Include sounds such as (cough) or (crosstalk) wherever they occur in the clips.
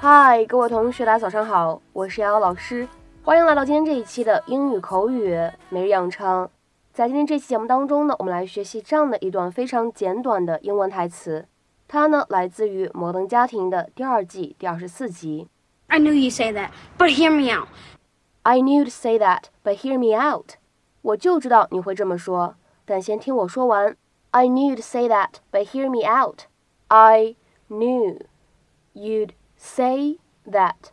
嗨，各位同学，大家早上好，我是瑶瑶老师，欢迎来到今天这一期的英语口语每日养成。在今天这期节目当中呢，我们来学习这样的一段非常简短的英文台词，它呢来自于《摩登家庭》的第二季第二十四集。I knew you'd say that, but hear me out. I knew to say that, but hear me out。我就知道你会这么说，但先听我说完。I knew to say that, but hear me out. I knew you'd say that,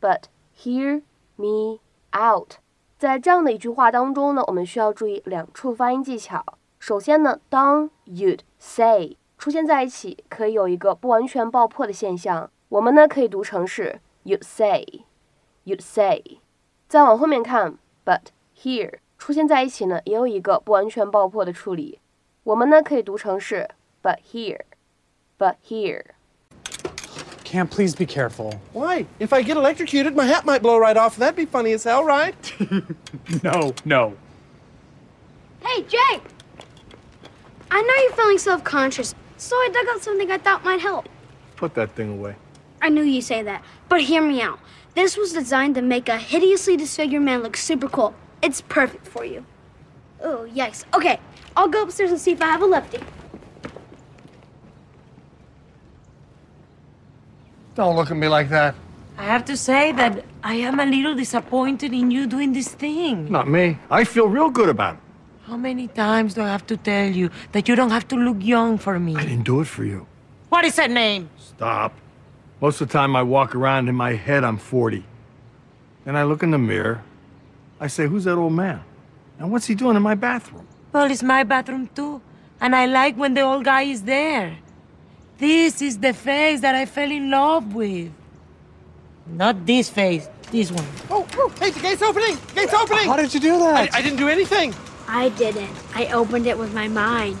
but hear me out。在这样的一句话当中呢，我们需要注意两处发音技巧。首先呢，当 you'd say 出现在一起，可以有一个不完全爆破的现象，我们呢可以读成是 you'd say。you'd say。 再往后面看，but hear 出现在一起呢，也有一个不完全爆破的处理。我们呢可以读成是 but hear，but hear。Cam, please be careful. Why? If I get electrocuted, my hat might blow right off. That'd be funny as hell, right? (laughs) no, no. Hey, Jay! I know you're feeling self conscious, so I dug out something I thought might help. Put that thing away. I knew you'd say that, but hear me out. This was designed to make a hideously disfigured man look super cool. It's perfect for you. Oh, yikes. Okay, I'll go upstairs and see if I have a lefty. Don't look at me like that. I have to say that I am a little disappointed in you doing this thing. Not me. I feel real good about it. How many times do I have to tell you that you don't have to look young for me? I didn't do it for you. What is that name? Stop. Most of the time I walk around in my head I'm 40. Then I look in the mirror. I say, who's that old man? And what's he doing in my bathroom? Well, it's my bathroom too. And I like when the old guy is there. This is the face that I fell in love with. Not this face, this one. Oh, oh, hey, the gate's opening! Gate's opening! How did you do that? I didn't do anything. I didn't. I opened it with my mind.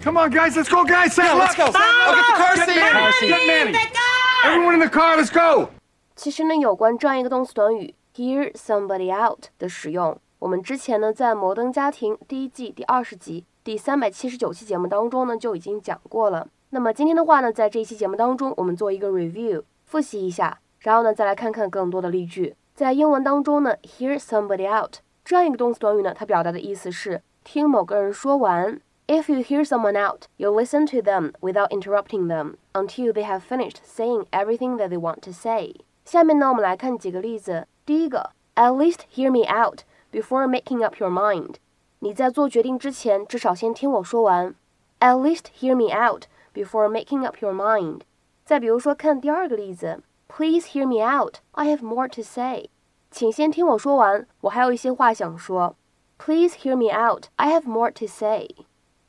Come on, guys, let's go, guys. Say let's go. I'll get the car seat. car seat. Get Manny. Everyone in the car, let's go. 其实呢，有关这样一个动词短语 hear somebody out 的使用，我们之前呢在《摩登家庭》第一季第二十集第三百七十九期节目当中呢就已经讲过了。那么今天的话呢，在这一期节目当中，我们做一个 review 复习一下，然后呢再来看看更多的例句。在英文当中呢，hear somebody out 这样一个动词短语呢，它表达的意思是听某个人说完。If you hear someone out, you listen to them without interrupting them until they have finished saying everything that they want to say. 下面呢，我们来看几个例子。第一个，At least hear me out before making up your mind。你在做决定之前，至少先听我说完。At least hear me out before making up your mind。再比如说，看第二个例子，Please hear me out. I have more to say。请先听我说完，我还有一些话想说。Please hear me out. I have more to say。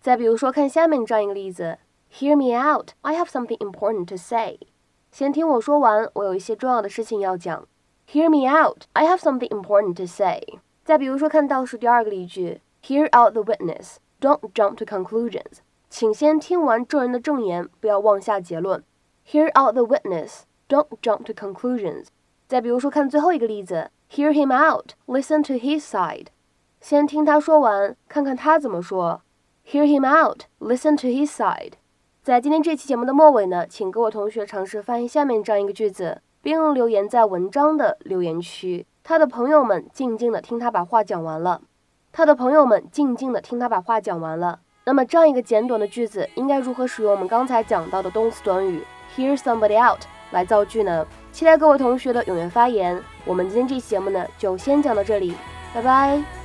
再比如说，看下面这样一个例子 ，Hear me out. I have something important to say。先听我说完，我有一些重要的事情要讲。Hear me out. I have something important to say。再比如说，看倒数第二个例句，Hear out the witness. Don't jump to conclusions. 请先听完证人的证言，不要妄下结论。Hear out the witness. Don't jump to conclusions. 再比如说，看最后一个例子，Hear him out. Listen to his side. 先听他说完，看看他怎么说。Hear him out. Listen to his side. 在今天这期节目的末尾呢，请各位同学尝试翻译下面这样一个句子，并留言在文章的留言区。他的朋友们静静的听他把话讲完了。他的朋友们静静的听他把话讲完了。那么这样一个简短的句子，应该如何使用我们刚才讲到的动词短语 hear somebody out 来造句呢？期待各位同学的踊跃发言。我们今天这期节目呢，就先讲到这里，拜拜。